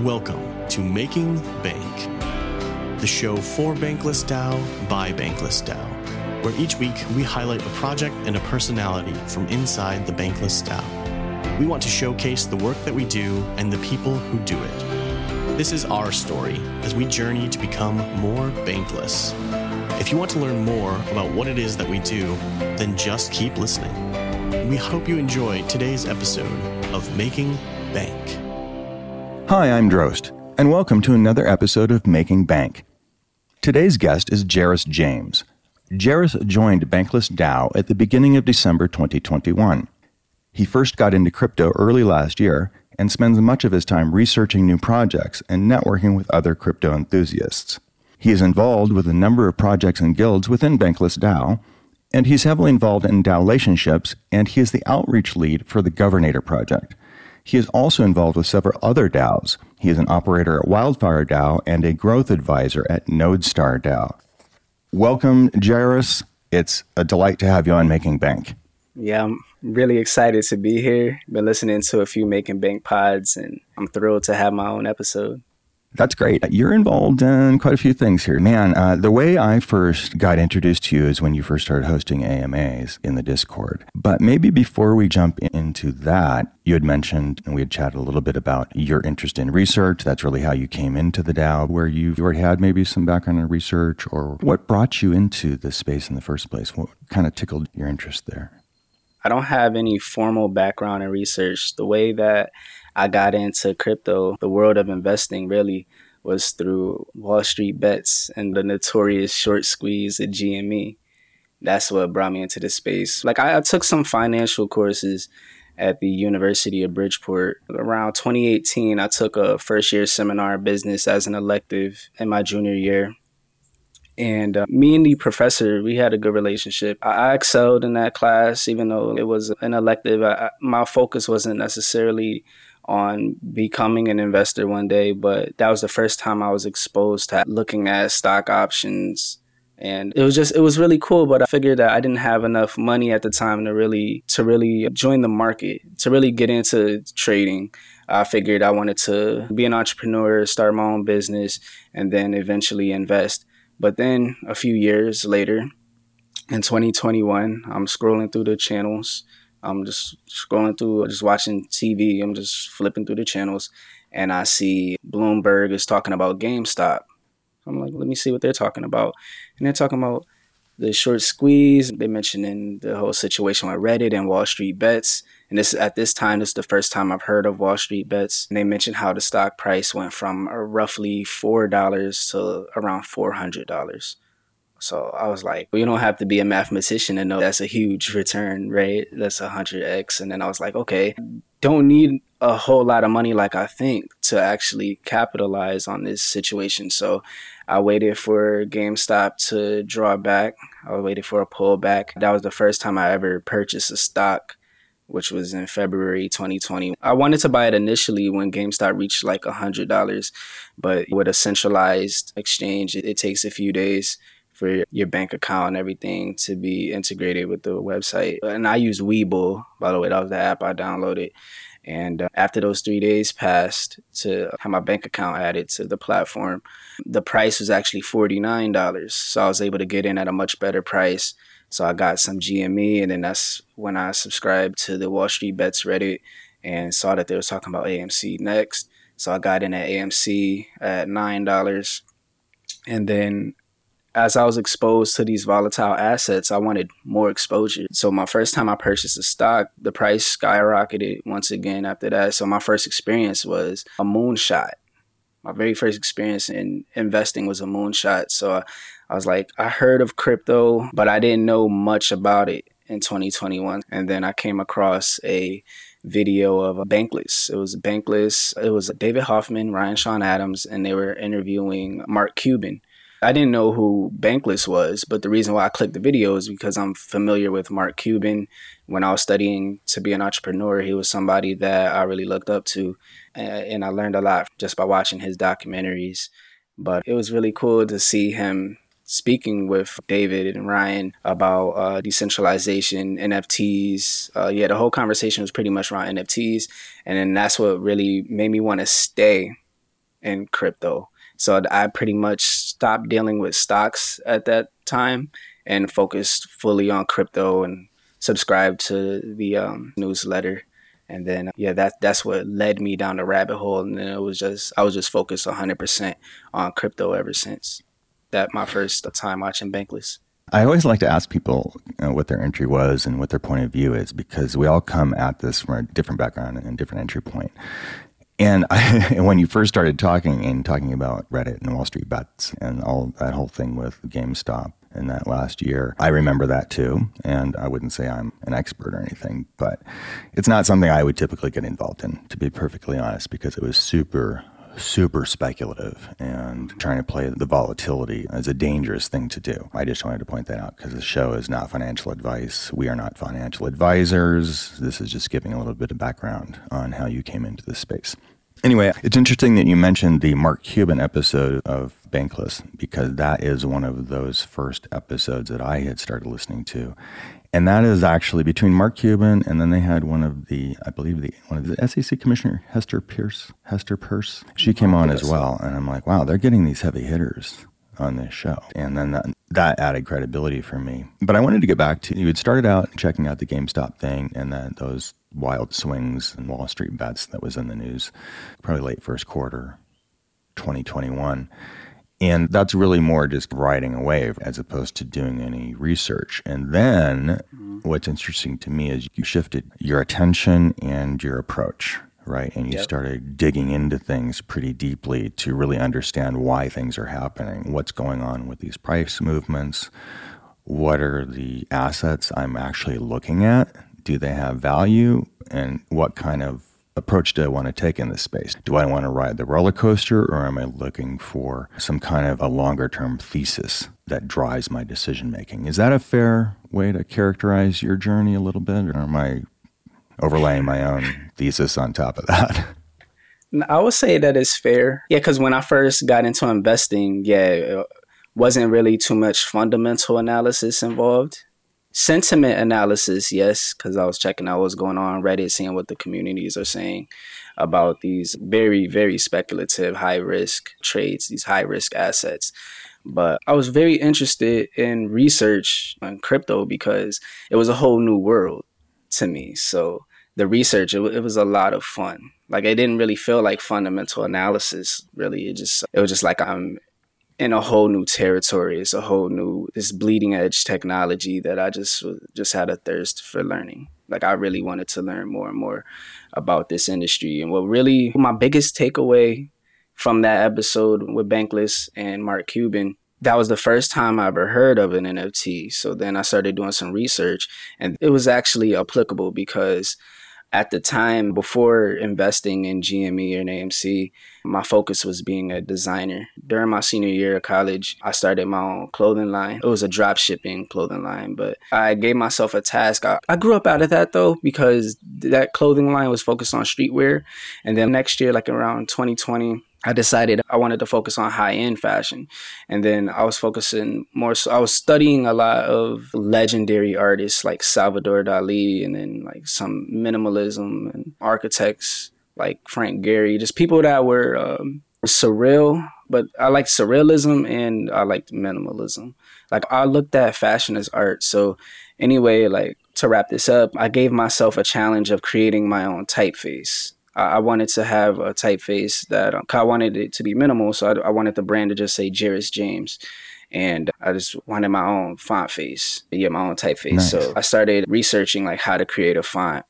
Welcome to Making Bank, the show for Bankless DAO by Bankless DAO, where each week we highlight a project and a personality from inside the Bankless DAO. We want to showcase the work that we do and the people who do it. This is our story as we journey to become more bankless. If you want to learn more about what it is that we do, then just keep listening. We hope you enjoy today's episode of Making Bank. Hi, I'm Droste, and welcome to another episode of Making Bank. Today's guest is Jaris James. Jaris joined Bankless DAO at the beginning of December 2021. He first got into crypto early last year and spends much of his time researching new projects and networking with other crypto enthusiasts. He is involved with a number of projects and guilds within Bankless DAO, and he's heavily involved in DAOlationships, and he is the outreach lead for the Governator project. He is also involved with several other DAOs. He is an operator at Wildfire DAO and a growth advisor at Node Star DAO. Welcome, Jaris. It's a delight to have you on Making Bank. Yeah, I'm really excited to be here. Been listening to a few Making Bank pods, and I'm thrilled to have my own episode. That's great. You're involved in quite a few things here. Man, uh, the way I first got introduced to you is when you first started hosting AMAs in the Discord. But maybe before we jump into that, you had mentioned, and we had chatted a little bit about your interest in research. That's really how you came into the DAO, where you already had maybe some background in research, or what brought you into this space in the first place? What kind of tickled your interest there? I don't have any formal background in research. The way that I got into crypto, the world of investing really was through Wall Street bets and the notorious short squeeze at GME. That's what brought me into this space. Like I, I took some financial courses at the University of Bridgeport. Around 2018, I took a first year seminar business as an elective in my junior year. And uh, me and the professor, we had a good relationship. I, I excelled in that class, even though it was an elective. I, my focus wasn't necessarily on becoming an investor one day, but that was the first time I was exposed to looking at stock options. And it was just it was really cool but i figured that i didn't have enough money at the time to really to really join the market to really get into trading. I figured i wanted to be an entrepreneur start my own business and then eventually invest. But then a few years later in 2021 i'm scrolling through the channels I'm just scrolling through, just watching TV. I'm just flipping through the channels, and I see Bloomberg is talking about GameStop. I'm like, let me see what they're talking about, and they're talking about the short squeeze. They mentioning the whole situation with Reddit and Wall Street Bets. And this at this time, this is the first time I've heard of Wall Street Bets. And they mentioned how the stock price went from roughly four dollars to around four hundred dollars. So I was like, well, you don't have to be a mathematician to know that's a huge return, right? That's a hundred X. And then I was like, okay, don't need a whole lot of money like I think to actually capitalize on this situation. So I waited for GameStop to draw back. I waited for a pullback. That was the first time I ever purchased a stock which was in February 2020. I wanted to buy it initially when GameStop reached like $100, but with a centralized exchange, it, it takes a few days for your bank account and everything to be integrated with the website. And I use Webull, by the way, that was the app I downloaded. And uh, after those three days passed to have my bank account added to the platform, the price was actually $49. So I was able to get in at a much better price. So I got some GME, and then that's when I subscribed to the Wall Street Bets Reddit and saw that they were talking about AMC next. So I got in at AMC at $9. And then as I was exposed to these volatile assets, I wanted more exposure. So my first time I purchased a stock, the price skyrocketed once again after that. So my first experience was a moonshot. My very first experience in investing was a moonshot. So I, I was like, I heard of crypto, but I didn't know much about it in 2021. And then I came across a video of a Bankless. It was Bankless. It was David Hoffman, Ryan Sean Adams, and they were interviewing Mark Cuban I didn't know who Bankless was, but the reason why I clicked the video is because I'm familiar with Mark Cuban. When I was studying to be an entrepreneur, he was somebody that I really looked up to, and I learned a lot just by watching his documentaries. But it was really cool to see him speaking with David and Ryan about uh, decentralization, NFTs. Uh, yeah, the whole conversation was pretty much around NFTs, and then that's what really made me want to stay in crypto. So I pretty much stopped dealing with stocks at that time and focused fully on crypto and subscribed to the um, newsletter. And then yeah, that that's what led me down the rabbit hole. And then it was just I was just focused 100% on crypto ever since that my first time watching Bankless. I always like to ask people you know, what their entry was and what their point of view is because we all come at this from a different background and different entry point. And I, when you first started talking and talking about Reddit and Wall Street bets and all that whole thing with GameStop in that last year, I remember that too. And I wouldn't say I'm an expert or anything, but it's not something I would typically get involved in, to be perfectly honest, because it was super super speculative and trying to play the volatility is a dangerous thing to do. I just wanted to point that out because the show is not financial advice. We are not financial advisors. This is just giving a little bit of background on how you came into this space. Anyway, it's interesting that you mentioned the Mark Cuban episode of Bankless because that is one of those first episodes that I had started listening to and that is actually between Mark Cuban and then they had one of the, I believe the one of the SEC commissioner Hester Peirce, Hester Peirce. She came on as well, and I'm like, wow, they're getting these heavy hitters on this show, and then that, that added credibility for me. But I wanted to get back to you had started out checking out the GameStop thing, and then those wild swings and Wall Street bets that was in the news, probably late first quarter, 2021. And that's really more just riding a wave as opposed to doing any research. And then mm-hmm. what's interesting to me is you shifted your attention and your approach, right? And you yep. started digging into things pretty deeply to really understand why things are happening, what's going on with these price movements, what are the assets I'm actually looking at? Do they have value? And what kind of approach do I want to take in this space? Do I want to ride the roller coaster or am I looking for some kind of a longer term thesis that drives my decision making? Is that a fair way to characterize your journey a little bit or am I overlaying my own thesis on top of that? I would say that is fair. Yeah, because when I first got into investing, yeah, wasn't really too much fundamental analysis involved sentiment analysis, yes, because I was checking out what's going on on Reddit, seeing what the communities are saying about these very, very speculative, high risk trades, these high risk assets. But I was very interested in research on crypto because it was a whole new world to me. So the research, it, it was a lot of fun. Like it didn't really feel like fundamental analysis, really. It just, it was just like I'm in a whole new territory. It's a whole new this bleeding edge technology that I just just had a thirst for learning. Like I really wanted to learn more and more about this industry. And what really my biggest takeaway from that episode with Bankless and Mark Cuban, that was the first time I ever heard of an NFT. So then I started doing some research and it was actually applicable because at the time before investing in GME or AMC, my focus was being a designer. During my senior year of college, I started my own clothing line. It was a drop shipping clothing line, but I gave myself a task. I, I grew up out of that though, because that clothing line was focused on streetwear. And then next year, like around 2020, I decided I wanted to focus on high end fashion. And then I was focusing more, so I was studying a lot of legendary artists like Salvador Dali and then like some minimalism and architects like Frank Gehry, just people that were um, surreal. But I like surrealism and I liked minimalism. Like I looked at fashion as art. So anyway, like to wrap this up, I gave myself a challenge of creating my own typeface. I wanted to have a typeface that um, I wanted it to be minimal, so I, I wanted the brand to just say Jaris James and I just wanted my own font face, yeah, my own typeface. Nice. So I started researching like how to create a font,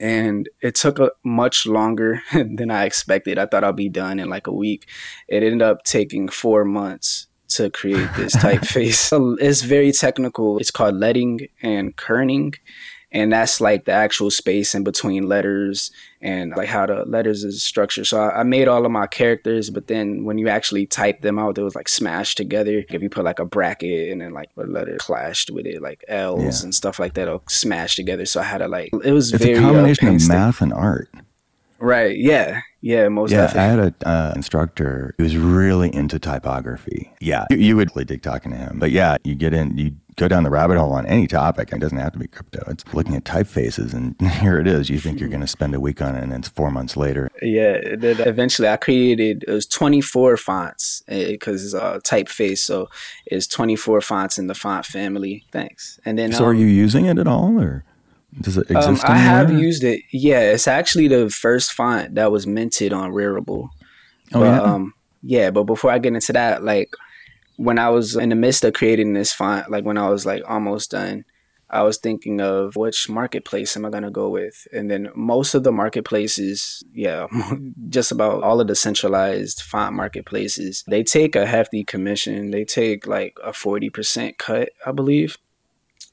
and it took a much longer than I expected. I thought I'd be done in like a week. It ended up taking four months to create this typeface. it's very technical. It's called leading and kerning, and that's like the actual space in between letters and like how the letters is structured. So I, I, made all of my characters, but then when you actually type them out, they was like smashed together. If you put like a bracket and then like a letter clashed with it, like L's yeah. and stuff like that, will smash together. So I had to like it was it's very a combination uh, of math and art. Right. Yeah. Yeah, most yeah, definitely. I had an uh, instructor who was really into typography. Yeah, you, you would really dig talking to him. But yeah, you get in, you go down the rabbit hole on any topic. It doesn't have to be crypto. It's looking at typefaces, and here it is. You think you're going to spend a week on it, and it's four months later. Yeah, eventually I created it was 24 fonts because it's a typeface, so it's 24 fonts in the font family. Thanks. And then So, are um, you using it at all, or does it um, exist I have used it. Yeah, it's actually the first font that was minted on Rarible. Oh, but, yeah? Um, yeah, but before I get into that, like when I was in the midst of creating this font, like when I was like almost done, I was thinking of which marketplace am I gonna go with, and then most of the marketplaces, yeah, just about all of the centralized font marketplaces, they take a hefty commission. They take like a forty percent cut, I believe.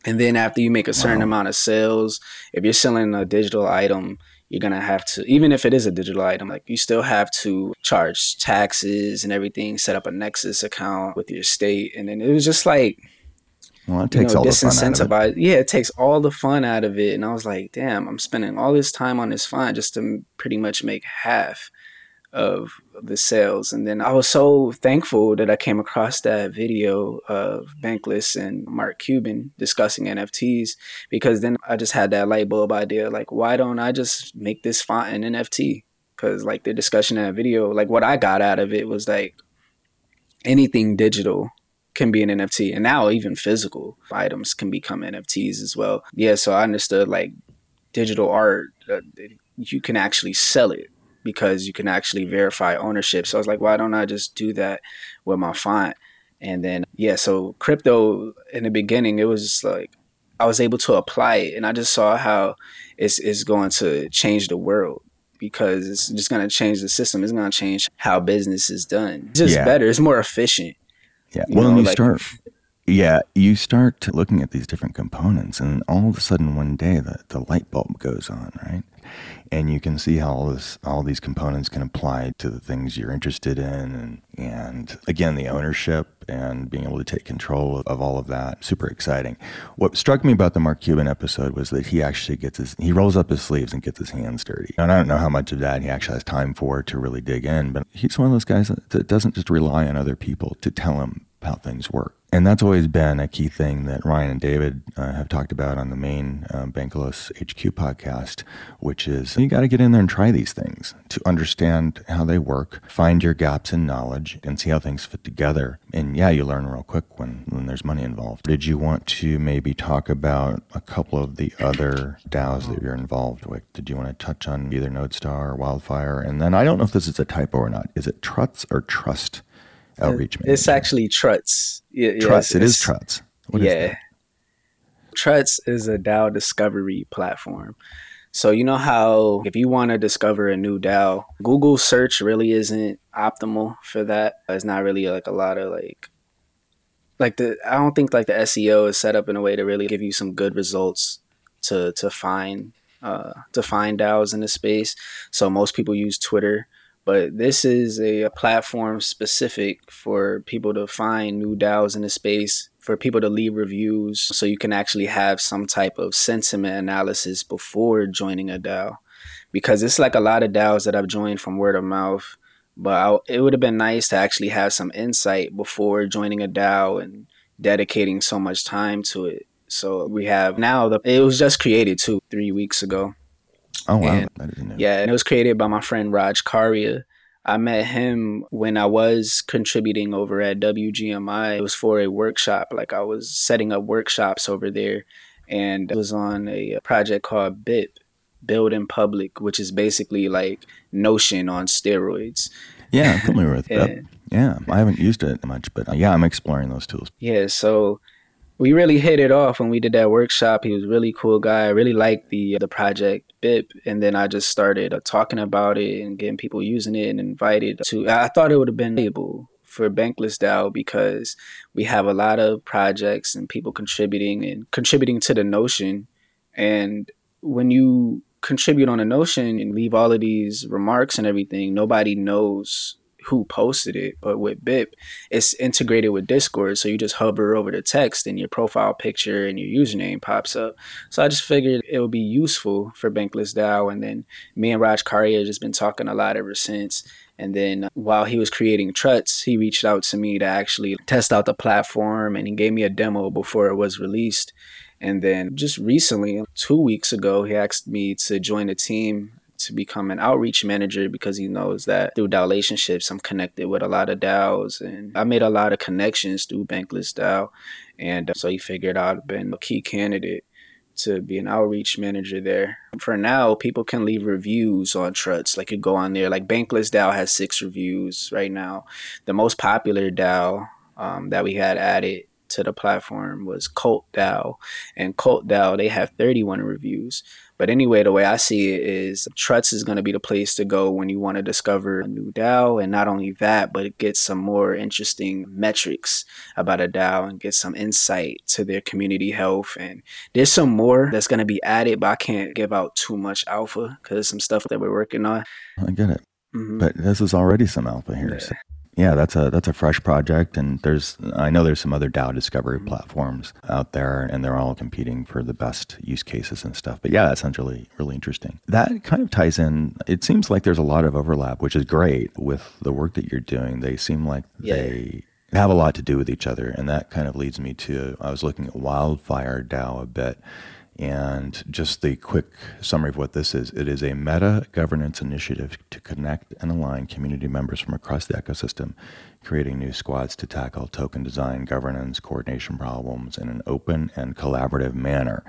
And then after you make a certain Wow. amount of sales, if you're selling a digital item, you're gonna have to even if it is a digital item like you still have to charge taxes and everything set up a nexus account with your state and then it was just like well, it you takes know all the fun out of it. yeah it takes all the fun out of it and i was like damn i'm spending all this time on this font just to pretty much make half of the sales. And then i was so thankful that i came across that video of bankless and mark cuban discussing nfts because then i just had that light bulb idea like why don't i just make this font an nft because like the discussion in that video like what i got out of it was like anything digital can be an nft and now even physical items can become nfts as well. Yeah so i understood like digital art uh, you can actually sell it because you can actually verify ownership. So i was like why don't i just do that with my font? And then yeah so crypto in the beginning it was just like i was able to apply it and i just saw how it's, it's going to change the world because it's just going to change the system. It's going to change how business is done. It's just Yeah. better. It's more efficient. Yeah. you Well, know, you like- start, yeah, you start looking at these different components, and all of a sudden, one day, the, the light bulb goes on, right? And you can see how all this, all these components can apply to the things you're interested in, and and again, the ownership and being able to take control of all of that, super exciting. What struck me about the Mark Cuban episode was that he actually gets his, he rolls up his sleeves and gets his hands dirty. And I don't know how much of that he actually has time for to really dig in, but he's one of those guys that, that doesn't just rely on other people to tell him how things work. And that's always been a key thing that Ryan and David uh, have talked about on the main um, Bankless HQ podcast, which is you got to get in there and try these things to understand how they work, find your gaps in knowledge, and see how things fit together. And yeah, you learn real quick when, when there's money involved. Did you want to maybe talk about a couple of the other DAOs that you're involved with? Did you want to touch on either Node Star or Wildfire? And then I don't know if this is a typo or not. Is it Truts or Trust? Outreach it's actually Truts. Yeah, yeah, Truts. It is Truts. What is yeah. that? Truts is a DAO discovery platform. So you know how if you want to discover a new DAO, Google search really isn't optimal for that. It's not really like a lot of like like the I don't think like the SEO is set up in a way to really give you some good results to to find uh to find DAOs in the space. So most people use Twitter, but this is a, a platform specific for people to find new DAOs in the space, for people to leave reviews, so you can actually have some type of sentiment analysis before joining a DAO. Because it's like a lot of DAOs that I've joined from word of mouth, but I, it would have been nice to actually have some insight before joining a DAO and dedicating so much time to it. So we have now the it was just created too three weeks ago. Oh wow, And- that is new. Yeah, and it was created by my friend Raj Karia. I met him when I was contributing over at WGMI. It was for a workshop. Like I was setting up workshops over there, and it was on a project called BIP, Build in Public, which is basically like Notion on steroids. Yeah, I'm familiar with that. Yeah, I haven't used it much, but uh, yeah, I'm exploring those tools. Yeah, so we really hit it off when we did that workshop. He was a really cool guy. I really liked the the project BIP, and then I just started uh, talking about it and getting people using it and invited to. I thought it would have been able for Bankless DAO because we have a lot of projects and people contributing and contributing to the Notion, and when you contribute on a Notion and leave all of these remarks and everything, nobody knows who posted it. But with BIP, it's integrated with Discord. So you just hover over the text and your profile picture and your username pops up. So I just figured it would be useful for Bankless DAO. And then me and Raj Karia just been talking a lot ever since. And then uh, while he was creating Truts, he reached out to me to actually test out the platform and he gave me a demo before it was released. And then just recently, two weeks ago, he asked me to join the team to become an outreach manager because he knows that through DAO relationships, I'm connected with a lot of DAOs and I made a lot of connections through Bankless DAO. And so he figured I'd been a key candidate to be an outreach manager there. For now, people can leave reviews on Truts. Like you go on there, like Bankless DAO has six reviews right now. The most popular DAO um, that we had added to the platform was Cult DAO. And Cult DAO, they have 31 reviews. But anyway, the way I see it is Truts is going to be the place to go when you want to discover a new DAO. And not only that, but it gets some more interesting metrics about a DAO and get some insight to their community health. And there's some more that's going to be added, but I can't give out too much alpha because some stuff that we're working on. I get it. Mm-hmm. But this is already some alpha here. Yeah. So yeah, that's a that's a fresh project, and there's I know there's some other DAO discovery mm-hmm. platforms out there, and they're all competing for the best use cases and stuff. But yeah, that sounds really really interesting. That kind of ties in. It seems like there's a lot of overlap, which is great with the work that you're doing. They seem like yeah. they have a lot to do with each other, and that kind of leads me to I was looking at Wildfire DAO a bit and just the quick summary of what this is it is a meta governance initiative to connect and align community members from across the ecosystem, creating new squads to tackle token design, governance, coordination problems in an open and collaborative manner.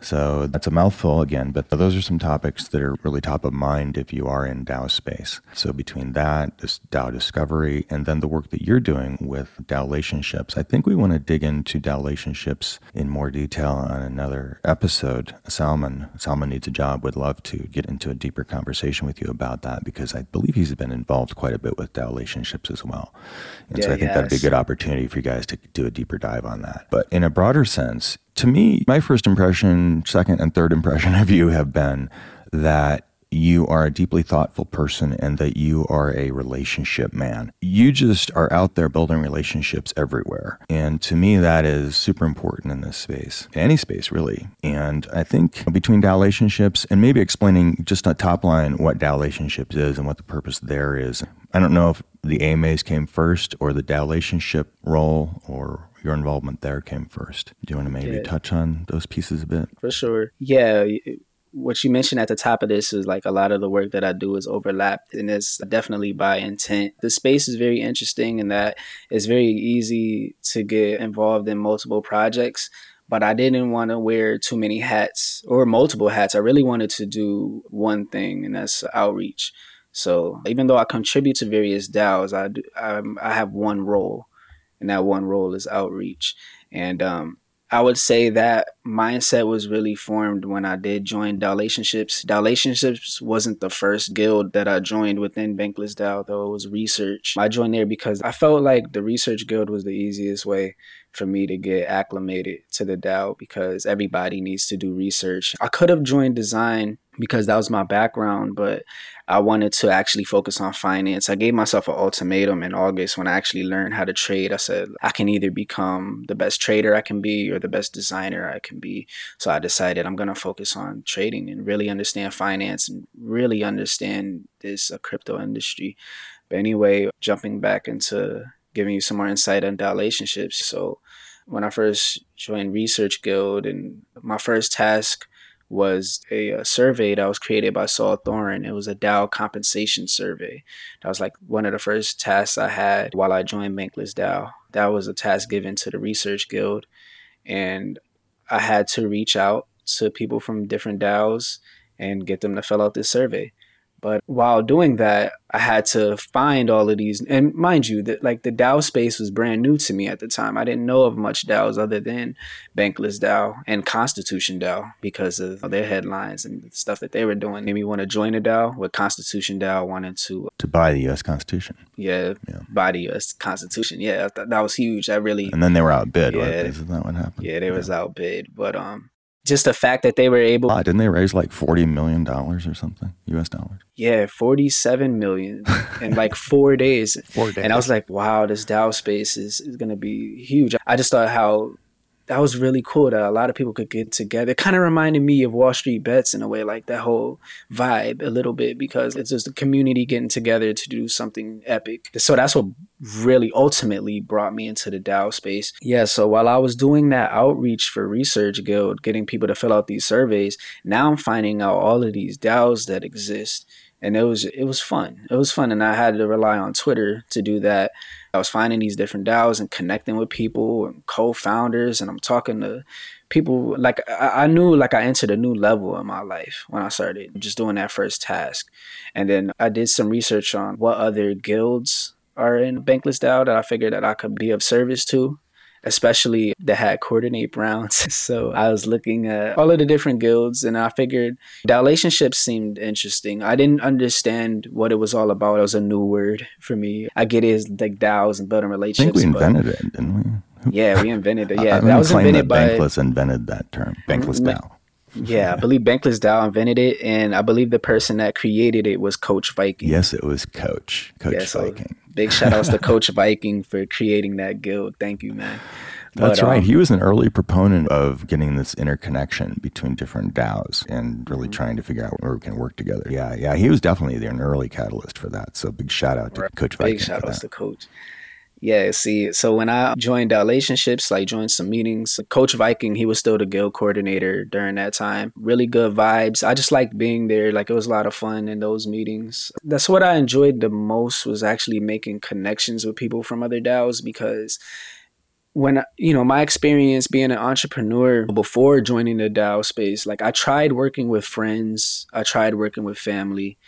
So that's a mouthful again, but those are some topics that are really top of mind if you are in DAO space. So between that, this DAO discovery, and then the work that you're doing with DAO relationships, I think we want to dig into DAO relationships in more detail on another episode. Salman, Salman needs a job, would love to get into a deeper conversation with you about that because I believe he's been involved quite a bit with DAO relationships as well. And yeah, so I think yes. that'd be a good opportunity for you guys to do a deeper dive on that. But in a broader sense, to me, my first impression, second and third impression of you have been that you are a deeply thoughtful person and that you are a relationship man. You just are out there building relationships everywhere. And to me, that is super important in this space, any space really. And I think between DAO relationships and maybe explaining just a top line what DAO relationships is and what the purpose there is. I don't know if the AMAs came first or the DAO relationship role or your involvement there came first. Do you want to maybe yeah. touch on those pieces a bit? For sure. Yeah. What you mentioned at the top of this is like a lot of the work that I do is overlapped and it's definitely by intent. The space is very interesting in that it's very easy to get involved in multiple projects but I didn't want to wear too many hats or multiple hats. I really wanted to do one thing, and that's outreach. So even though I contribute to various DAOs, I do, I, I have one role, and that one role is outreach. And um, I would say that mindset was really formed when I did join DAOlationships. Relationships wasn't the first guild that I joined within Bankless DAO, though it was research. I joined there because I felt like the research guild was the easiest way for me to get acclimated to the DAO because everybody needs to do research. I could have joined design because that was my background, but I wanted to actually focus on finance. I gave myself an ultimatum in August when I actually learned how to trade. I said, I can either become the best trader I can be or the best designer I can be. So I decided I'm going to focus on trading and really understand finance and really understand this uh, crypto industry. But anyway, jumping back into giving you some more insight into relationships. So when I first joined Research Guild and my first task was a, a, survey that was created by Saul Thorin. It was a DAO compensation survey. That was like one of the first tasks I had while I joined Bankless DAO. That was a task given to the Research Guild. And I had to reach out to people from different DAOs and get them to fill out this survey. But while doing that, I had to find all of these. And mind you, that like the DAO space was brand new to me at the time. I didn't know of much DAOs other than Bankless DAO and Constitution DAO because of their headlines and stuff that they were doing. Made me want to join a DAO. With Constitution DAO wanted to to buy the U.S. Constitution. Yeah, yeah. buy the U.S. Constitution. Yeah, that, that was huge. I really. And then they were outbid. Yeah, isn't that what happened? Yeah, they yeah. was outbid. But um, just the fact that they were able uh, didn't they raise like 40 million dollars or something us dollars? Yeah 47 million in like four days. Four days. And i was like wow this dao space is, is going to be huge. I just thought how that was really cool that a lot of people could get together. It kind of reminded me of Wall Street Bets in a way, like that whole vibe a little bit, because it's just the community getting together to do something epic. So that's what really ultimately brought me into the DAO space. Yeah, so while I was doing that outreach for Research Guild, getting people to fill out these surveys, now I'm finding out all of these DAOs that exist and it was it was fun. It was fun, and I had to rely on Twitter to do that. I was finding these different DAOs and connecting with people and co-founders, and I'm talking to people. Like I, I knew, like I entered a new level in my life when I started just doing that first task, and then I did some research on what other guilds are in Bankless DAO that I figured that I could be of service to especially that had coordinate rounds. so I was looking at all of the different guilds and I figured relationships seemed interesting. I didn't understand what it was all about. It was a new word for me. I get it as like DAOs and building relationships. I think we invented it, didn't we? Yeah, we invented it. Yeah, I, that was invented that by Bankless invented that term. Bankless DAO. Yeah, I believe Bankless DAO invented it, and I believe the person that created it was Coach Viking. Yes, it was Coach Coach yeah, so Viking. Big shout outs to Coach Viking for creating that guild. Thank you, man. That's but, right. Um, he was an early proponent of getting this interconnection between different DAOs and really mm-hmm. trying to figure out where we can work together. Yeah, yeah. He was definitely an early catalyst for that. So big shout out to right. Coach Viking. Big shout outs to Coach. Yeah, see, so when I joined relationships, like joined some meetings, Coach Viking, he was still the guild coordinator during that time. Really good vibes. I just liked being there. Like it was a lot of fun in those meetings. That's what I enjoyed the most was actually making connections with people from other DAOs because when you know my experience being an entrepreneur before joining the DAO space, like I tried working with friends, I tried working with family,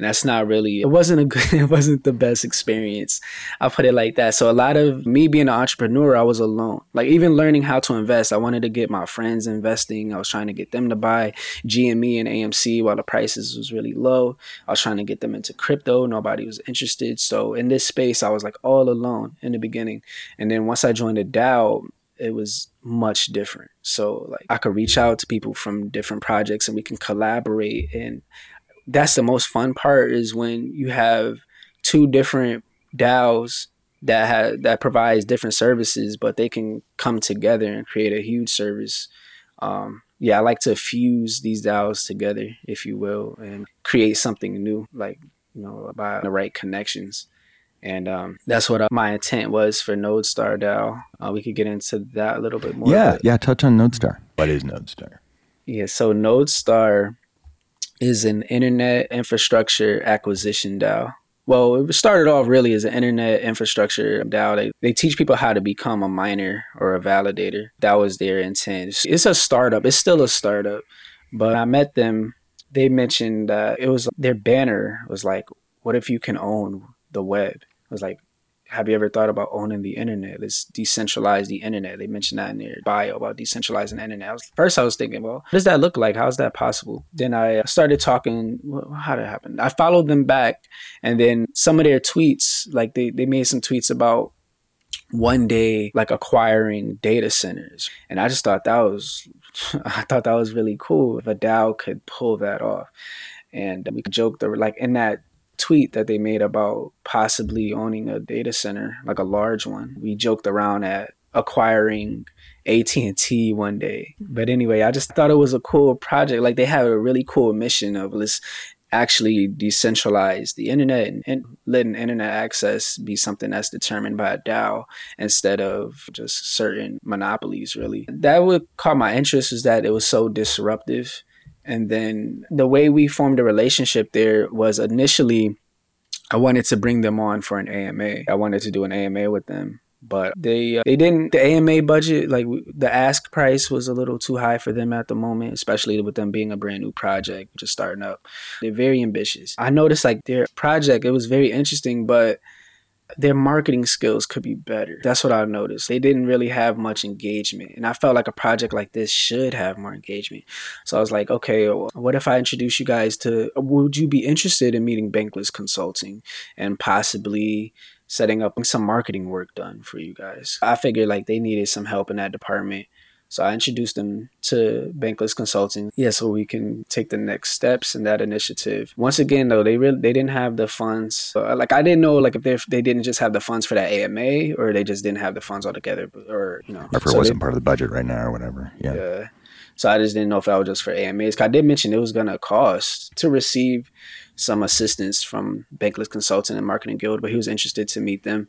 and that's not really it wasn't a good it wasn't the best experience. I'll put it like that. So a lot of me being an entrepreneur i was alone. Like even learning how to invest i wanted to get my friends investing. I was trying to get them to buy gme and amc while the prices was really low. I was trying to get them into crypto. Nobody was interested. So in this space i was like all alone in the beginning. And then once i joined the dao it was much different. So like I could reach out to people from different projects and we can collaborate and that's the most fun part is when you have two different DAOs that have that provides different services, but they can come together and create a huge service. Um, yeah, I like to fuse these DAOs together, if you will, and create something new, like you know, by the right connections. And um, that's what uh, my intent was for Node Star DAO. Uh, we could get into that a little bit more. Yeah, yeah. Touch on Node Star. What is Node Star? Yeah, so Node Star is an internet infrastructure acquisition DAO. Well, it started off really as an internet infrastructure DAO. They, they teach people how to become a miner or a validator. That was their intent. It's a startup. It's still a startup. But I met them. They mentioned that it was their banner was like, "What if you can own the web?" It was like, have you ever thought about owning the internet? Let's decentralize the internet. They mentioned that in their bio about decentralizing the internet. I was, first, I was thinking, well, what does that look like? How is that possible? Then I started talking. Well, how did it happen? I followed them back, and then some of their tweets, like they, they made some tweets about one day like acquiring data centers and i just thought that was i thought that was really cool if a dao could pull that off and we joked like in that tweet that they made about possibly owning a data center, like a large one. We joked around at acquiring AT&T one day. Mm-hmm. But anyway, I just thought it was a cool project. Like they have a really cool mission of let's actually decentralize the internet and, and letting internet access be something that's determined by a DAO instead of just certain monopolies really. That would caught my interest is that it was so disruptive and then the way we formed a relationship there was initially I wanted to bring them on for an AMA. I wanted to do an AMA with them, but they uh, they didn't. The AMA budget, like the ask price, was a little too high for them at the moment, especially with them being a brand new project just starting up. They're very ambitious. I noticed like their project, it was very interesting, but their marketing skills could be better. That's what I noticed. They didn't really have much engagement. And I felt like a project like this should have more engagement. So I was like, okay, what if I introduce you guys to, would you be interested in meeting Bankless Consulting and possibly setting up some marketing work done for you guys? I figured like they needed some help in that department. So I introduced them to Bankless Consulting. Yeah, so we can take the next steps in that initiative. Once again, though, they really they didn't have the funds. So, like I didn't know like if they they didn't just have the funds for that AMA or they just didn't have the funds altogether, or you know, or if it so wasn't they, part of the budget right now or whatever. Yeah. yeah. So I just didn't know if that was just for AMAs. I did mention it was gonna cost to receive some assistance from Bankless Consulting and Marketing Guild, but he was interested to meet them.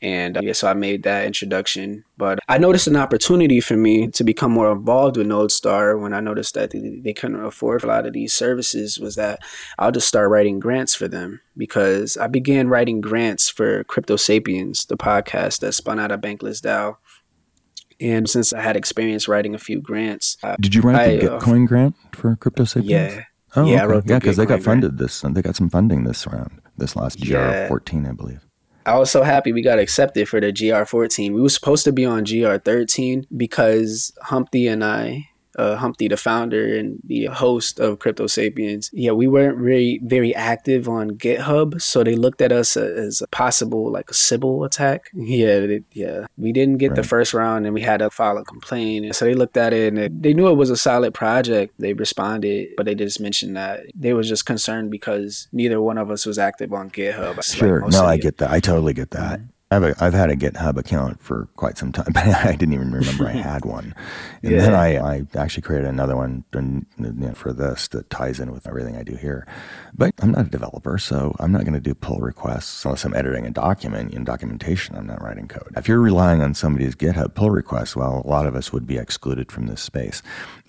And uh, yeah, so I made that introduction. But I noticed an opportunity for me to become more involved with Node Star when I noticed that they, they couldn't afford a lot of these services was that I'll just start writing grants for them because I began writing grants for Crypto Sapiens, the podcast that spun out of Bankless DAO. And since I had experience writing a few grants, did you write I, the uh, grant for Crypto Sapiens? Yeah. Oh, yeah, okay. yeah, because they got funded grant. this. They got some funding this round, this last year, Yeah. fourteen, I believe. I was so happy we got accepted for the GR14. We were supposed to be on GR13 because Humpty and I, uh, Humpty, the founder and the host of Crypto Sapiens, yeah, we weren't very very active on GitHub, so they looked at us as a possible like a Sybil attack. Yeah, they, yeah, we didn't get the first round, and we had to file a complaint. And so they looked at it, and it, they knew it was a solid project. They responded, but they just mentioned that they was just concerned because neither one of us was active on GitHub. Sure. most no, I get that. I totally get that. I've a, I've had a GitHub account for quite some time, but I didn't even remember I had one. And then I, I actually created another one and, you know, for this that ties in with everything I do here. But I'm not a developer, so I'm not going to do pull requests unless I'm editing a document. In documentation, I'm not writing code. If you're relying on somebody's GitHub pull request, well, a lot of us would be excluded from this space.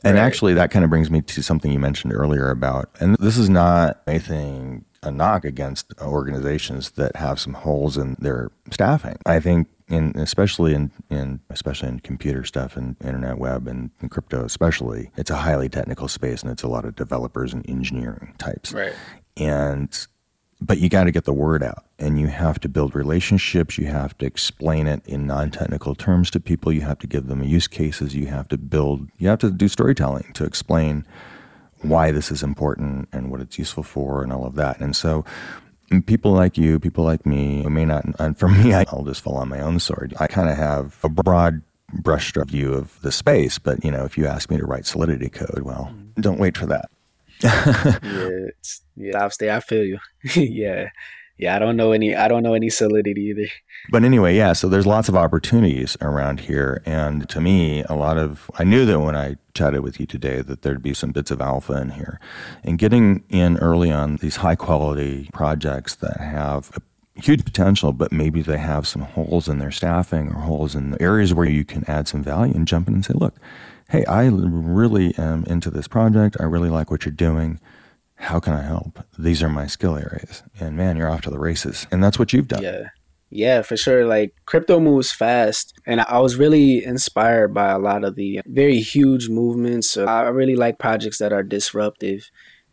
And Right. actually, that kind of brings me to something you mentioned earlier about, and this is not anything a knock against organizations that have some holes in their staffing. I think in especially in, in especially in computer stuff and internet web and, and crypto especially, it's a highly technical space and it's a lot of developers and engineering types. Right. And but you got to get the word out and you have to build relationships you have to explain it in non-technical terms to people you have to give them use cases you have to build you have to do storytelling to explain why this is important and what it's useful for and all of that and so mm, people like you people like me who may not and for me i'll just fall on my own sword i kind of have a broad brushstroke view of the space but you know if you ask me to write solidity code well mm-hmm. don't wait for that yeah, it's, yeah. Obviously, I feel you. yeah, yeah. I don't know any. I don't know any solidity either. But anyway, yeah, so there's lots of opportunities around here. And to me, a lot of, I knew that when I chatted with you today that there'd be some bits of alpha in here. And getting in early on these high quality projects that have a huge potential, but maybe they have some holes in their staffing or holes in the areas where you can add some value and jump in and say, look, hey, I really am into this project. I really like what you're doing. How can I help? These are my skill areas. And man, you're off to the races. And that's what you've done. Yeah. Yeah, for sure. Like crypto moves fast. And I was really inspired by a lot of the very huge movements. I really like projects that are disruptive.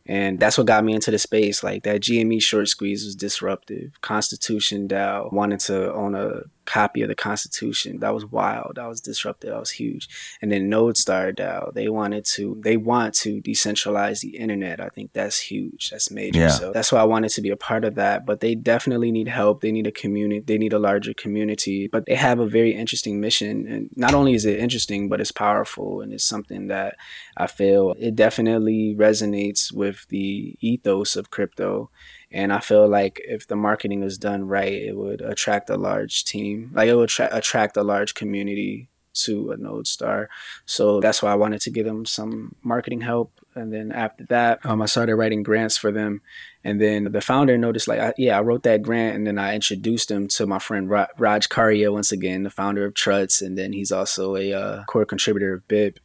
And that's what got me into the space. Like that GME short squeeze was disruptive. Constitution DAO wanted to own a copy of the Constitution. That was wild. That was disruptive. That was huge. And then Node Star DAO, they wanted to they want to decentralize the internet. I think that's huge. That's major. Yeah. So that's why I wanted to be a part of that. But they definitely need help. They need a community. They need a larger community. But they have a very interesting mission. And not only is it interesting, but it's powerful and it's something that I feel it definitely resonates with the ethos of crypto. And I feel like if the marketing is done right, it would attract a large team. Like it would tra- attract a large community to a Node Star. So that's why I wanted to give them some marketing help. And then after that, um, I started writing grants for them. And then the founder noticed, like, I, yeah, I wrote that grant, and then I introduced him to my friend Ra- Raj Karia, once again, the founder of Truts, and then he's also a uh, core contributor of BIP.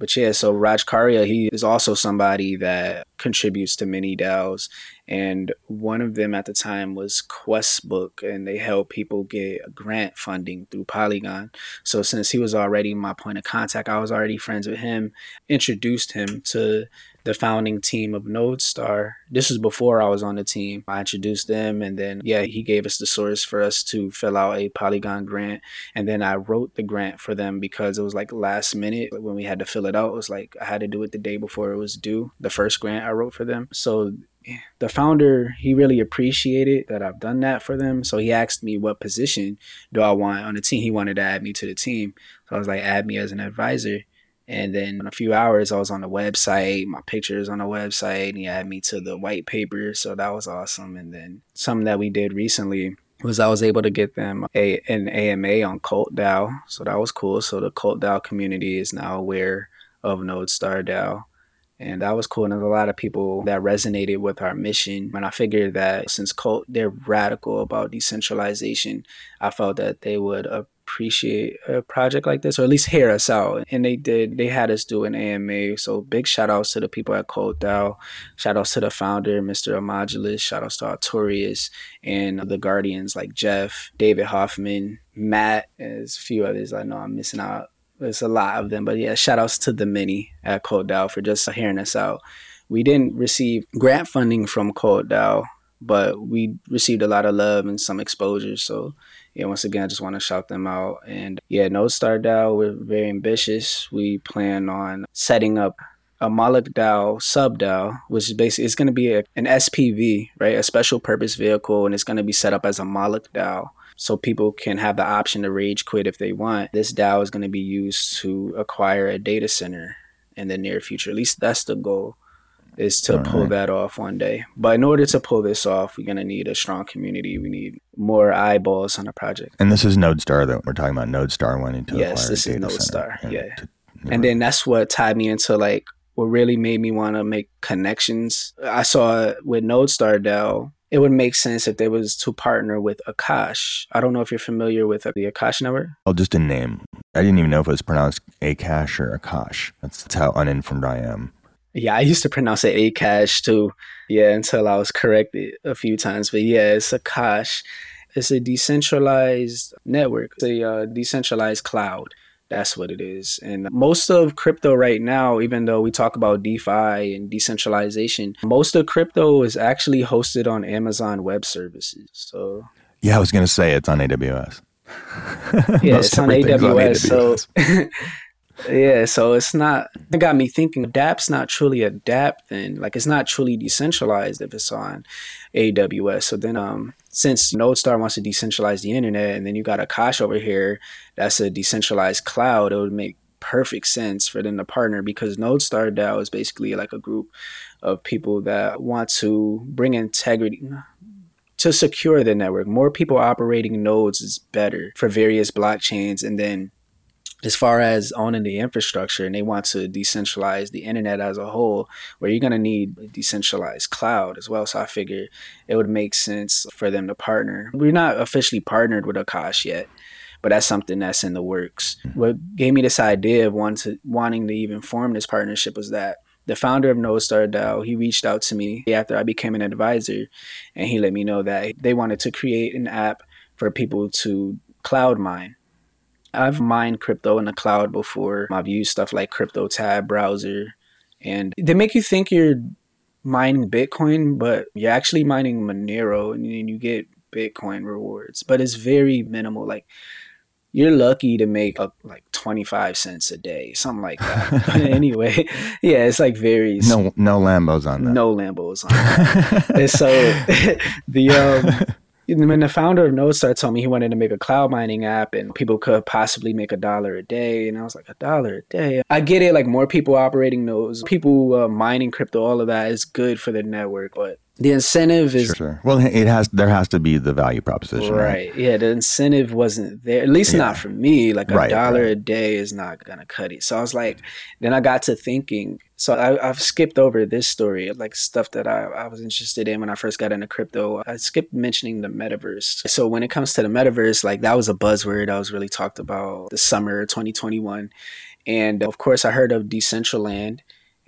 But yeah, so Raj Karia, he is also somebody that contributes to many DAOs. And one of them at the time was Questbook, and they help people get grant funding through Polygon. So since he was already my point of contact, I was already friends with him, introduced him to the founding team of Node Star. This was before I was on the team. I introduced them, and then, yeah, he gave us the source for us to fill out a Polygon grant. And then I wrote the grant for them because it was like last minute when we had to fill it out. It was like I had to do it the day before it was due, the first grant I wrote for them. So the founder, he really appreciated that I've done that for them. So he asked me what position do I want on the team. He wanted to add me to the team. So I was like, add me as an advisor. And then in a few hours, I was on the website, my pictures on the website, and he had me to the white paper. So that was awesome. And then something that we did recently was I was able to get them a an AMA on Cult DAO. So that was cool. So the Cult DAO community is now aware of Node Star DAO. And that was cool. And there's a lot of people that resonated with our mission. And I figured that since Cult, they're radical about decentralization, I felt that they would appreciate a project like this, or at least hear us out. And they did. They had us do an AMA. So big shout outs to the people at Cult DAO. Shout outs to the founder, Mr. O'Modulus. Shout outs to Artorias and the Guardians like Jeff, David Hoffman, Matt, as a few others I know I'm missing out there's a lot of them, but yeah, shout outs to the mini at Cult DAO for just hearing us out. We didn't receive grant funding from Cult DAO, but we received a lot of love and some exposure. So yeah, once again, I just want to shout them out. And yeah, Node Star DAO, we're very ambitious. We plan on setting up a Moloch DAO sub DAO, which is basically it's going to be a, an SPV, right? A special purpose vehicle, and it's going to be set up as a Moloch DAO so people can have the option to rage quit if they want. This DAO is going to be used to acquire a data center in the near future. At least that's the goal is to All pull right. that off one day. But in order to pull this off, we're going to need a strong community. We need more eyeballs on the project. And this is Node Star that we're talking about Node Star wanting to yes, this is Node Star. Yeah. To, And then that's what tied me into like what really made me want to make connections. I saw with Node Star DAO, it would make sense if they was to partner with Akash. I don't know if you're familiar with the Akash network. Oh, just a name. I didn't even know if it was pronounced Akash or Akash. That's, that's how uninformed I am. Yeah, I used to pronounce it Akash too. Yeah, until I was corrected a few times. But yeah, it's Akash. It's a decentralized network. It's a uh, decentralized cloud. That's what it is. And most of crypto right now, even though we talk about DeFi and decentralization, most of crypto is actually hosted on Amazon Web Services. So yeah, I was going to say it's on AWS. yeah, it's on AWS, on AWS. So yeah, so it's not. It got me thinking. DApp's not truly a DApp, then like it's not truly decentralized if it's on AWS. So then, um, since Node Star wants to decentralize the internet, and then you got Akash over here, that's a decentralized cloud. It would make perfect sense for them to partner because Node Star DAO is basically like a group of people that want to bring integrity to secure the network. More people operating nodes is better for various blockchains, and then as far as owning the infrastructure and they want to decentralize the internet as a whole where you're going to need a decentralized cloud as well. So i figure it would make sense for them to partner. We're not officially partnered with akash yet but that's something that's in the works. What gave me this idea of wanting to, wanting to even form this partnership was that the founder of Node Star DAO, he reached out to me after I became an advisor, and he let me know that they wanted to create an app for people to cloud mine I've mined crypto in the cloud before. I've used stuff like CryptoTab browser, and they make you think you're mining Bitcoin, but you're actually mining Monero, and you get Bitcoin rewards. But it's very minimal. Like you're lucky to make a, like 25 cents a day, something like that. anyway, yeah, it's like very no no Lambos on that. No Lambos on that. and so the um when the founder of Node Star told me he wanted to make a cloud mining app and people could possibly make a dollar a day, and I was like, a dollar a day. I get it, like more people operating nodes, people uh, mining crypto, all of that is good for the network, but the incentive is sure, sure, well it has there has to be the value proposition right, right? yeah the incentive wasn't there at least yeah. not for me like a right, dollar right. a day is not gonna cut it so i was like then i got to thinking so I, have skipped over this story like stuff that I, I was interested in when i first got into crypto. I skipped mentioning the metaverse. So when it comes to the metaverse like that was a buzzword I was really talked about the summer 2021 and of course i heard of decentraland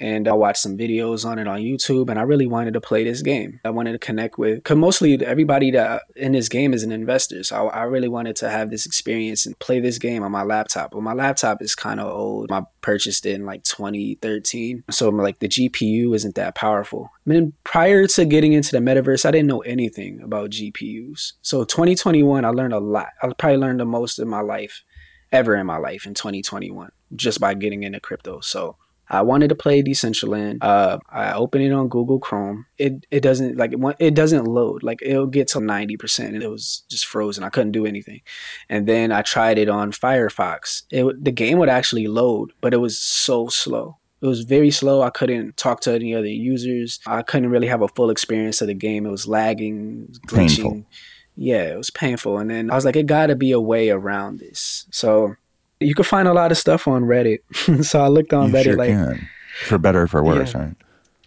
and I watched some videos on it on YouTube and I really wanted to play this game. I wanted to connect with because mostly everybody that in this game is an investor. So I, I, really wanted to have this experience and play this game on my laptop. But my laptop is kind of old. I purchased it in like 2013. So like the GPU isn't that powerful. I mean, prior to getting into the metaverse, I didn't know anything about GPUs. So 2021, I learned a lot. I probably learned the most in my life ever in my life in 2021 just by getting into crypto. So I wanted to play Decentraland. Uh, I open it on Google Chrome. It it doesn't like it, it doesn't load. Like it'll get to ninety percent, and it was just frozen. I couldn't do anything. And then I tried it on Firefox. It the game would actually load, but it was so slow. It was very slow. I couldn't talk to any other users. I couldn't really have a full experience of the game. It was lagging, glitching. Painful. Yeah, it was painful. And then I was like, it got to be a way around this. So you can find a lot of stuff on Reddit. so I looked on you Reddit sure like can. for better or for worse, yeah. right?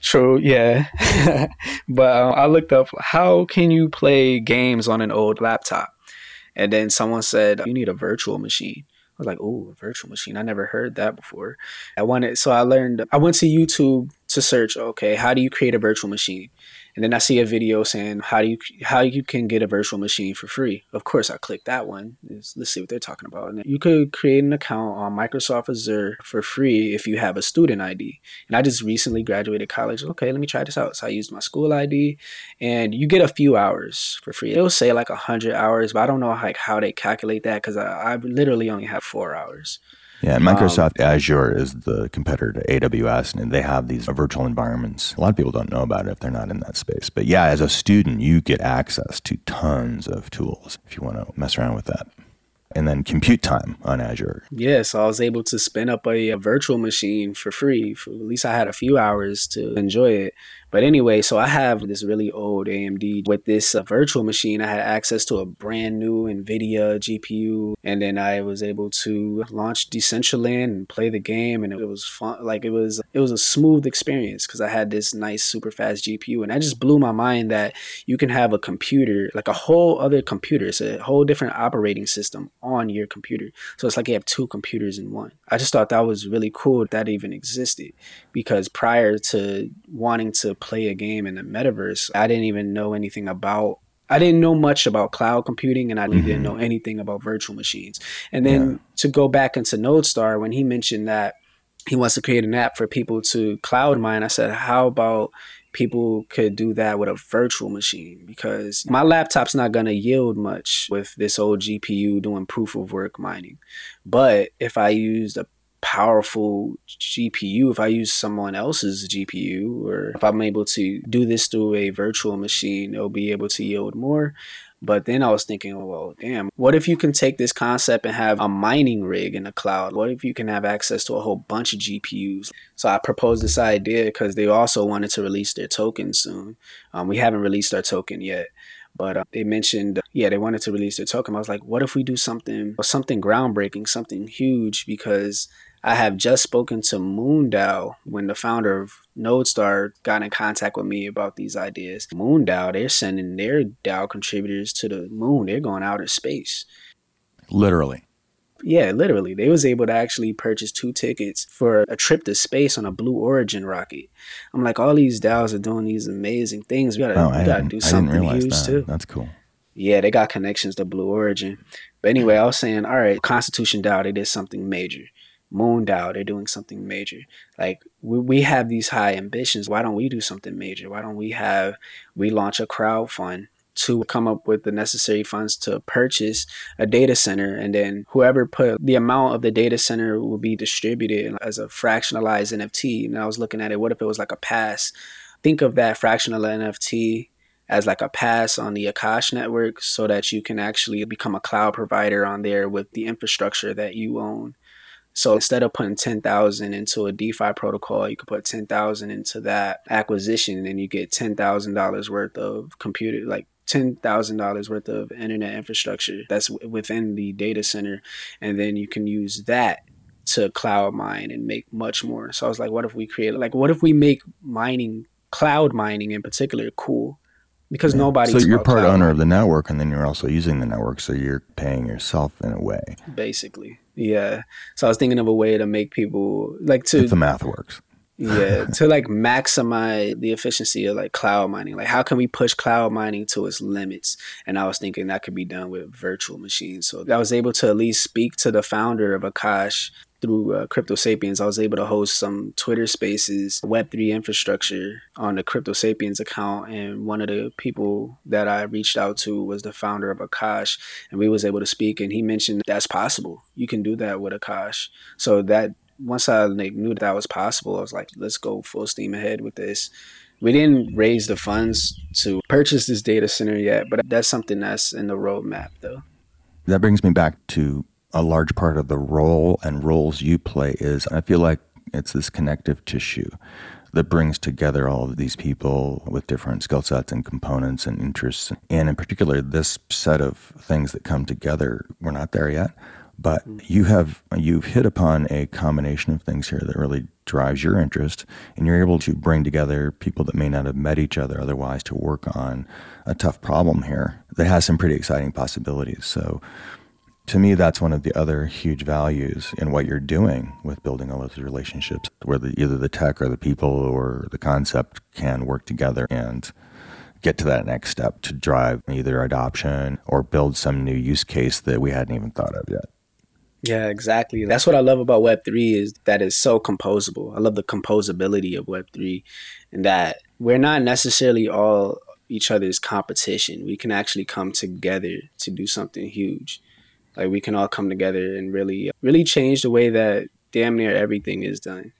True, yeah. but um, I looked up how can you play games on an old laptop, and then someone said you need a virtual machine. I was like, "Oh, a virtual machine! I never heard that before." I wanted, so I learned. I went to YouTube to search. Okay, how do you create a virtual machine? And then I see a video saying how do you how you can get a virtual machine for free. Of course, I click that one. Let's see what they're talking about. And you could create an account on Microsoft Azure for free if you have a student ID. And I just recently graduated college. Okay, let me try this out. So I used my school ID, and you get a few hours for free. It'll say like hundred hours, but I don't know like how they calculate that because I, I literally only have four hours. Yeah, and Microsoft um, Azure is the competitor to AWS, and they have these virtual environments. A lot of people don't know about it if they're not in that space. But yeah, as a student, you get access to tons of tools if you want to mess around with that and then compute time on Azure. Yeah, so I was able to spin up a, a virtual machine for free. For, at least I had a few hours to enjoy it. But anyway, so I have this really old AMD with this uh, virtual machine. I had access to a brand new NVIDIA GPU, and then I was able to launch Decentraland and play the game, and it was fun. Like it was, it was a smooth experience because I had this nice, super fast GPU, and that just blew my mind that you can have a computer, like a whole other computer. It's a whole different operating system on your computer. So it's like you have two computers in one. I just thought that was really cool that even existed because prior to wanting to play a game in the metaverse, I didn't even know anything about I didn't know much about cloud computing and I mm-hmm. didn't know anything about virtual machines. And then yeah. to go back into Node Star, when he mentioned that he wants to create an app for people to cloud mine, I said, how about people could do that with a virtual machine? Because my laptop's not going to yield much with this old GPU doing proof of work mining. But if I used a powerful GPU if I use someone else's GPU or if I'm able to do this through a virtual machine, it'll be able to yield more. But then I was thinking, well, damn, what if you can take this concept and have a mining rig in the cloud? What if you can have access to a whole bunch of GPUs? So I proposed this idea because they also wanted to release their token soon. Um, we haven't released our token yet. But uh, they mentioned, yeah, they wanted to release their token. I was like, what if we do something, something groundbreaking, something huge? Because I have just spoken to MoonDAO when the founder of Node Star got in contact with me about these ideas. MoonDAO, they're sending their DAO contributors to the moon. They're going out of space. Literally. Yeah, literally. They was able to actually purchase two tickets for a trip to space on a Blue Origin rocket. I'm like, all these DAOs are doing these amazing things. We gotta, oh, we gotta do something huge that. too. That's cool. Yeah, they got connections to Blue Origin. But anyway, I was saying, all right, Constitution DAO, they did something major. MoonDAO, they're doing something major. Like we, we have these high ambitions. Why don't we do something major? Why don't we have we launch a crowd fund to come up with the necessary funds to purchase a data center and then whoever put the amount of the data center will be distributed as a fractionalized NFT. And I was looking at it, what if it was like a pass? Think of that fractional NFT as like a pass on the Akash network so that you can actually become a cloud provider on there with the infrastructure that you own. So instead of putting 10,000 into a DeFi protocol, you could put 10,000 into that acquisition and you get $10,000 worth of computer, like $10,000 worth of internet infrastructure that's within the data center. And then you can use that to cloud mine and make much more. So I was like, what if we create, like, what if we make mining, cloud mining in particular, cool? Because yeah. nobody. So you're part owner of the network, and then you're also using the network, so you're paying yourself in a way. Basically, yeah. So I was thinking of a way to make people like to if the math works. yeah, to like maximize the efficiency of like cloud mining. Like, how can we push cloud mining to its limits? And I was thinking that could be done with virtual machines. So I was able to at least speak to the founder of Akash through uh, Crypto Sapiens, I was able to host some Twitter Spaces Web3 infrastructure on the Crypto Sapiens account. And one of the people that I reached out to was the founder of Akash, and we was able to speak. And he mentioned that's possible. You can do that with Akash. So that once I like, knew that, that was possible, I was like, let's go full steam ahead with this. We didn't raise the funds to purchase this data center yet, but that's something that's in the roadmap, though. That brings me back to a large part of the role and roles you play is I feel like it's this connective tissue that brings together all of these people with different skill sets and components and interests. And in particular, this set of things that come together, we're not there yet. But mm-hmm. you have you've hit upon a combination of things here that really drives your interest, and you're able to bring together people that may not have met each other otherwise to work on a tough problem here that has some pretty exciting possibilities. So to me, that's one of the other huge values in what you're doing with building all those relationships, where the, either the tech or the people or the concept can work together and get to that next step to drive either adoption or build some new use case that we hadn't even thought of yet. Yeah, exactly. That's what I love about Web3 is that it's so composable. I love the composability of Web3 and that we're not necessarily all each other's competition. We can actually come together to do something huge. Like we can all come together and really, really change the way that damn near everything is done.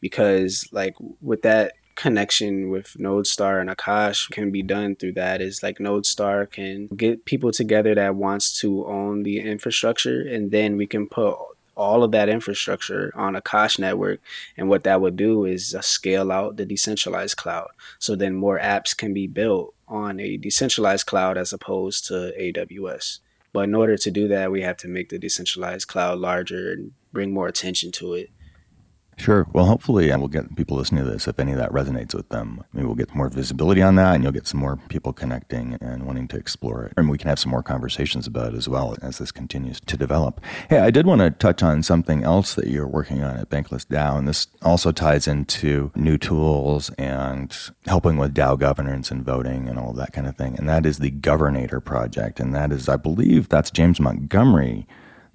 Because like with that connection with Node Star and Akash can be done through that is like Node Star can get people together that wants to own the infrastructure and then we can put all of that infrastructure on Akash network. And what that would do is uh, scale out the decentralized cloud. So then more apps can be built on a decentralized cloud as opposed to AWS but in order to do that, we have to make the decentralized cloud larger and bring more attention to it. Sure. Well, hopefully, we'll get people listening to this. If any of that resonates with them, maybe we'll get more visibility on that, and you'll get some more people connecting and wanting to explore it. And we can have some more conversations about it as well as this continues to develop. Hey, I did want to touch on something else that you're working on at Bankless DAO, and this also ties into new tools and helping with DAO governance and voting and all that kind of thing. And that is the Governator project, and that is, I believe, that's James Montgomery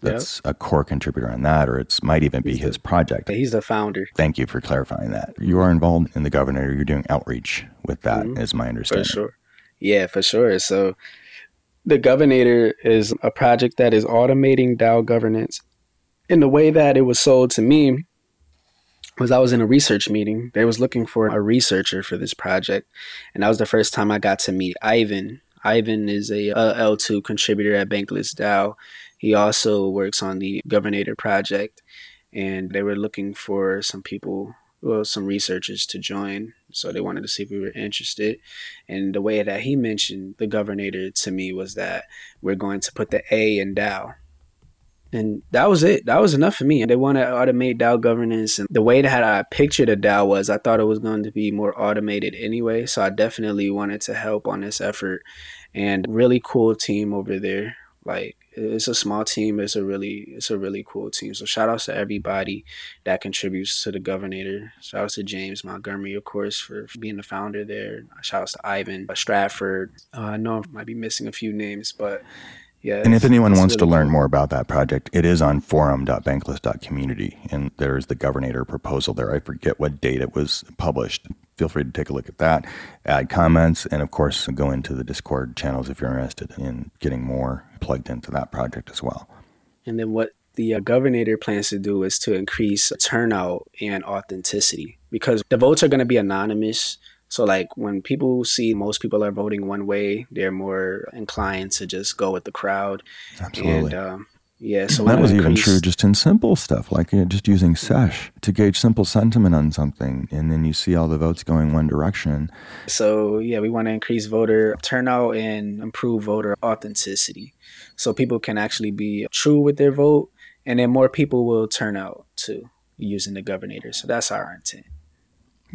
that's yep. a core contributor on that, or it might even be he's his the, project. He's the founder. Thank you for clarifying that. You are involved in the Governator. You're doing outreach with that, mm-hmm. is my understanding. For sure. Yeah, for sure. So the Governator is a project that is automating DAO governance. In the way that it was sold to me was I was in a research meeting. They was looking for a researcher for this project, and that was the first time I got to meet Ivan. Ivan is a, a L2 contributor at Bankless DAO he also works on the Governator project, and they were looking for some people, well, some researchers to join. So they wanted to see if we were interested. And the way that he mentioned the Governator to me was that we're going to put the A in DAO. And that was it. That was enough for me. And they want to automate DAO governance. And the way that I pictured a DAO was I thought it was going to be more automated anyway. So I definitely wanted to help on this effort. And really cool team over there. Like it's a small team. It's a really it's a really cool team. So shout outs to everybody that contributes to the Governator. Shout outs to James Montgomery, of course, for, being the founder there. Shout outs to Ivan Stratford. Uh, I know I might be missing a few names, but yeah. And if anyone wants really to learn cool. more about that project, it is on forum.bankless.community, and there's the Governator proposal there. I forget what date it was published feel free to take a look at that, add comments, and of course, go into the Discord channels if you're interested in getting more plugged into that project as well. And then what the uh, Governator plans to do is to increase turnout and authenticity because the votes are going to be anonymous. So, like when people see most people are voting one way, they're more inclined to just go with the crowd. Absolutely. And um, yeah, so that was even true just in simple stuff, like uh, just using sesh to gauge simple sentiment on something, and then you see all the votes going one direction. So yeah, we want to increase voter turnout and improve voter authenticity, so people can actually be true with their vote, and then more people will turn out too using the Governator. So that's our intent.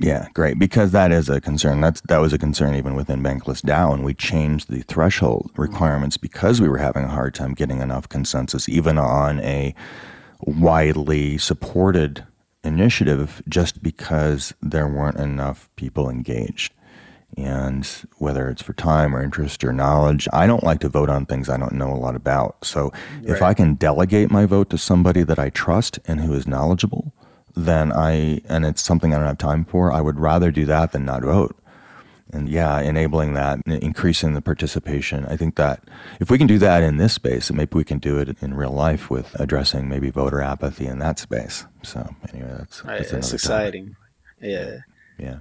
Yeah, great. Because that is a concern. That's that was a concern even within Bankless DAO, and we changed the threshold requirements because we were having a hard time getting enough consensus, even on a widely supported initiative, just because there weren't enough people engaged. And whether it's for time or interest or knowledge, I don't like to vote on things I don't know a lot about. So right. if I can delegate my vote to somebody that I trust and who is knowledgeable, then I, and it's something I don't have time for, I would rather do that than not vote. and yeah, enabling that, increasing the participation. I think that if we can do that in this space, maybe we can do it in real life with addressing maybe voter apathy in that space. So anyway, that's right, that's, that's exciting. Topic. Yeah. Yeah.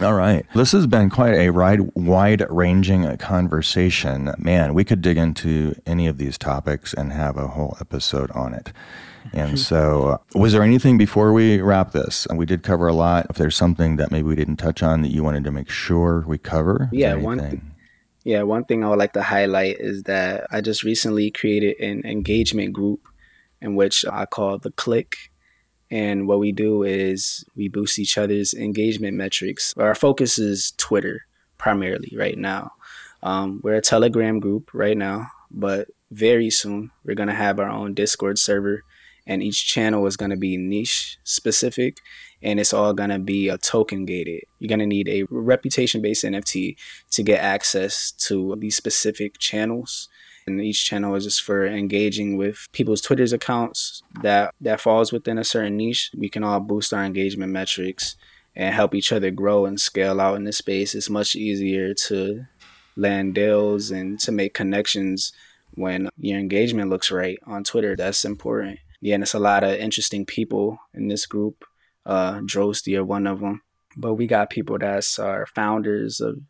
All right. This has been quite a wide ranging conversation. Man, we could dig into any of these topics and have a whole episode on it. And so, uh, was there anything before we wrap this? We did cover a lot. If there's something that maybe we didn't touch on that you wanted to make sure we cover, yeah, one thing. Yeah, one thing I would like to highlight is that I just recently created an engagement group in which I call the Kliq. And what we do is we boost each other's engagement metrics. Our focus is Twitter primarily right now. Um, we're a Telegram group right now, but very soon we're going to have our own Discord server and each channel is going to be niche specific and it's all going to be a token gated. You're going to need a reputation based nft to get access to these specific channels and each channel is just for engaging with people's twitter's accounts that that falls within a certain niche. We can all boost our engagement metrics and help each other grow and scale out in this space. It's much easier to land deals and to make connections when your engagement looks right on twitter. That's important yeah, and it's a lot of interesting people in this group. Uh, Droste are one of them, but we got people that's our founders of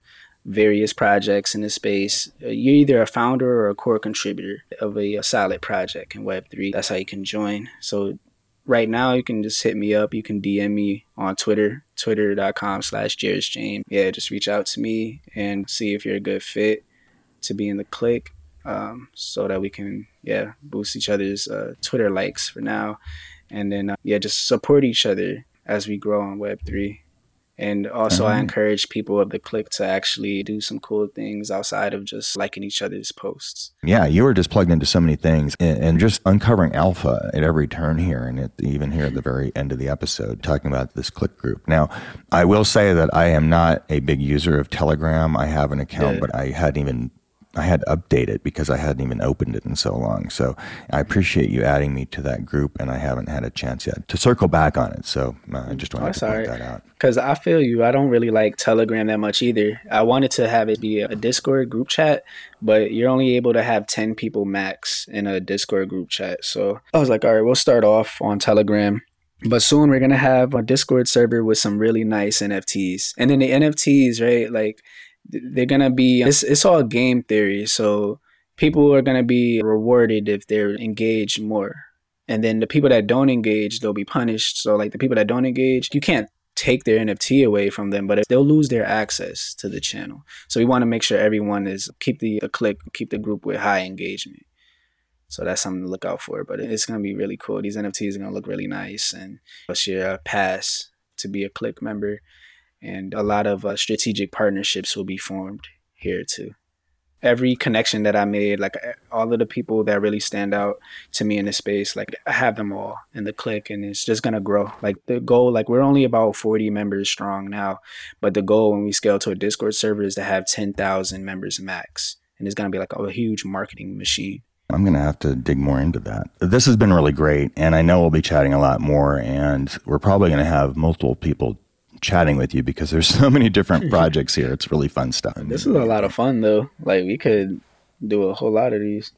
various projects in the space. Uh, you're either a founder or a core contributor of a, a solid project in Web3. That's how you can join. So right now you can just hit me up. You can DM me on Twitter, twitter.com slash James. Yeah, just reach out to me and see if you're a good fit to be in the Kliq um, so that we can yeah boost each other's uh, Twitter likes for now, and then uh, yeah just support each other as we grow on Web three. And also, mm-hmm. I encourage people of the Kliq to actually do some cool things outside of just liking each other's posts. Yeah, you were just plugged into so many things and, and just uncovering alpha at every turn here, and it, even here at the very end of the episode, talking about this Kliq group. Now, I will say that I am not a big user of Telegram. I have an account, yeah. but I hadn't even I had to update it because I hadn't even opened it in so long. So I appreciate you adding me to that group, and I haven't had a chance yet to circle back on it. So uh, I just wanted oh, to sorry. point that out. Because I feel you. I don't really like Telegram that much either. I wanted to have it be a Discord group chat, but you're only able to have 10 people max in a Discord group chat. So I was like, all right, we'll start off on Telegram. But soon we're gonna have a Discord server with some really nice NFTs. And then the NFTs, right? Like they're gonna be it's, it's all game theory so people are gonna be rewarded if they're engaged more. And then the people that don't engage they'll be punished. So like the people that don't engage you can't take their nft away from them but they'll lose their access to the channel. So we want to make sure everyone is keep the, the Kliq keep the group with high engagement. So that's something to look out for but it's going to be really cool. These nfts are going to look really nice and what's your pass to be a Kliq member and a lot of uh, strategic partnerships will be formed here too. Every connection that I made, like all of the people that really stand out to me in this space, like I have them all in the Kliq, and it's just gonna grow. Like the goal, like we're only about forty members strong now, but the goal when we scale to a Discord server is to have ten thousand members max, and it's gonna be like a huge marketing machine. I'm going to have to dig more into that. This has been really great, and I know we'll be chatting a lot more, and we're probably going to have multiple people chatting with you because there's so many different projects here. It's really fun stuff. This is a lot of fun though. Like we could do a whole lot of these.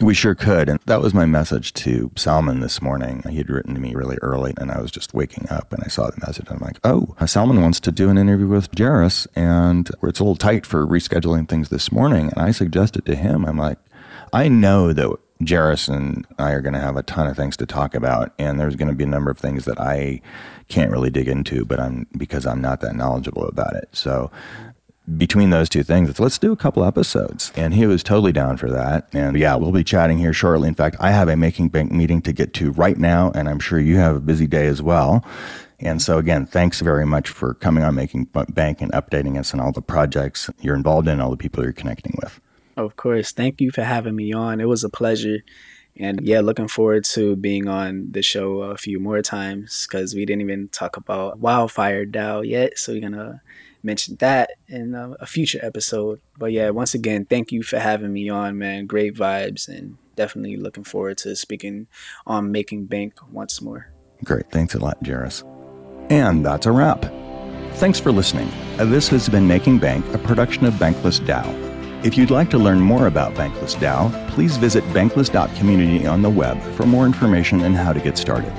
We sure could. And that was my message to Salman this morning. He had written to me really early and I was just waking up and I saw the message. And I'm like, oh, Salman wants to do an interview with Jaris and it's a little tight for rescheduling things this morning. And I suggested to him, I'm like, I know that Jaris and I are going to have a ton of things to talk about, and there's going to be a number of things that I can't really dig into, but I'm because I'm not that knowledgeable about it. So between those two things, let's do a couple episodes. And he was totally down for that. And yeah, we'll be chatting here shortly. In fact, I have a Making Bank meeting to get to right now, and I'm sure you have a busy day as well. And so, again, thanks very much for coming on Making Bank and updating us on all the projects you're involved in, all the people you're connecting with. Of course. Thank you for having me on. It was a pleasure. And yeah, looking forward to being on the show a few more times because we didn't even talk about Wildfire DAO yet. So we're going to mention that in a, a future episode. But yeah, once again, thank you for having me on, man. Great vibes and definitely looking forward to speaking on Making Bank once more. Great. Thanks a lot, Jaris. And that's a wrap. Thanks for listening. This has been Making Bank, a production of Bankless DAO. If you'd like to learn more about Bankless DAO, please visit bankless.community on the web for more information and how to get started.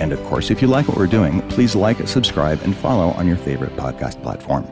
And of course, if you like what we're doing, please like, subscribe, and follow on your favorite podcast platform.